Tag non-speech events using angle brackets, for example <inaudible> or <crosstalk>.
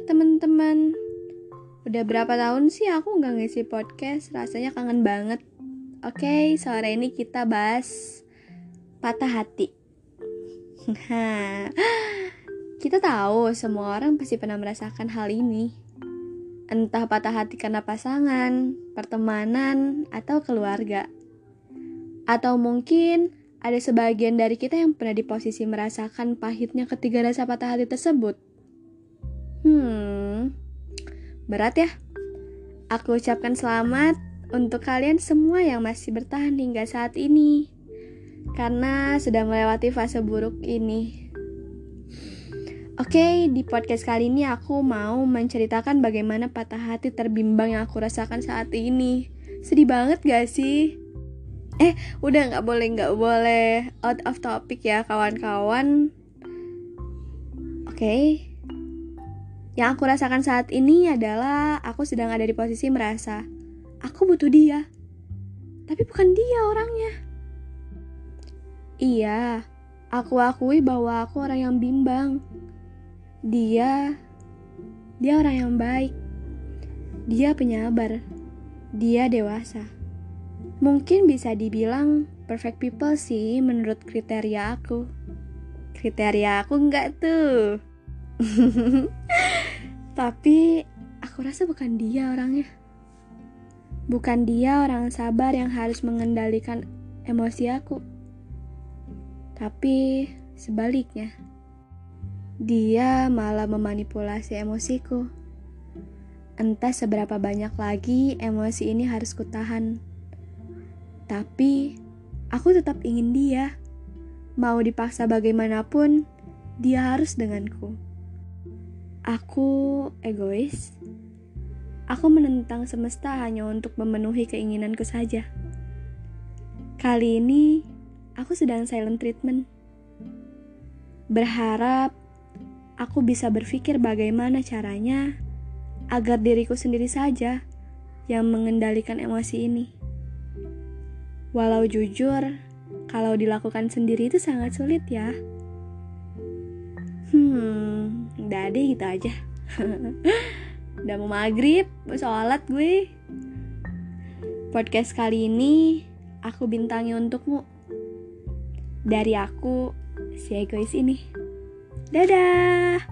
teman-teman. Udah berapa tahun sih aku nggak ngisi podcast, rasanya kangen banget. Oke, sore ini kita bahas patah hati. <laughs> kita tahu semua orang pasti pernah merasakan hal ini. Entah patah hati karena pasangan, pertemanan, atau keluarga. Atau mungkin ada sebagian dari kita yang pernah di posisi merasakan pahitnya ketiga rasa patah hati tersebut. Hmm, berat ya. Aku ucapkan selamat untuk kalian semua yang masih bertahan hingga saat ini. Karena sudah melewati fase buruk ini. Oke, di podcast kali ini aku mau menceritakan bagaimana patah hati terbimbang yang aku rasakan saat ini. Sedih banget gak sih? Eh, udah nggak boleh nggak boleh out of topic ya kawan-kawan. Oke, okay. Yang aku rasakan saat ini adalah aku sedang ada di posisi merasa aku butuh dia. Tapi bukan dia orangnya. Iya, aku akui bahwa aku orang yang bimbang. Dia dia orang yang baik. Dia penyabar. Dia dewasa. Mungkin bisa dibilang perfect people sih menurut kriteria aku. Kriteria aku enggak tuh. <laughs> Tapi aku rasa bukan dia orangnya. Bukan dia orang sabar yang harus mengendalikan emosi aku. Tapi sebaliknya. Dia malah memanipulasi emosiku. Entah seberapa banyak lagi emosi ini harus kutahan. Tapi aku tetap ingin dia. Mau dipaksa bagaimanapun, dia harus denganku. Aku egois. Aku menentang semesta hanya untuk memenuhi keinginanku saja. Kali ini, aku sedang silent treatment. Berharap aku bisa berpikir bagaimana caranya agar diriku sendiri saja yang mengendalikan emosi ini. Walau jujur, kalau dilakukan sendiri itu sangat sulit ya. Hmm, udah deh gitu aja. <laughs> udah mau maghrib, mau sholat gue. Podcast kali ini aku bintangi untukmu. Dari aku, si egois ini. Dadah!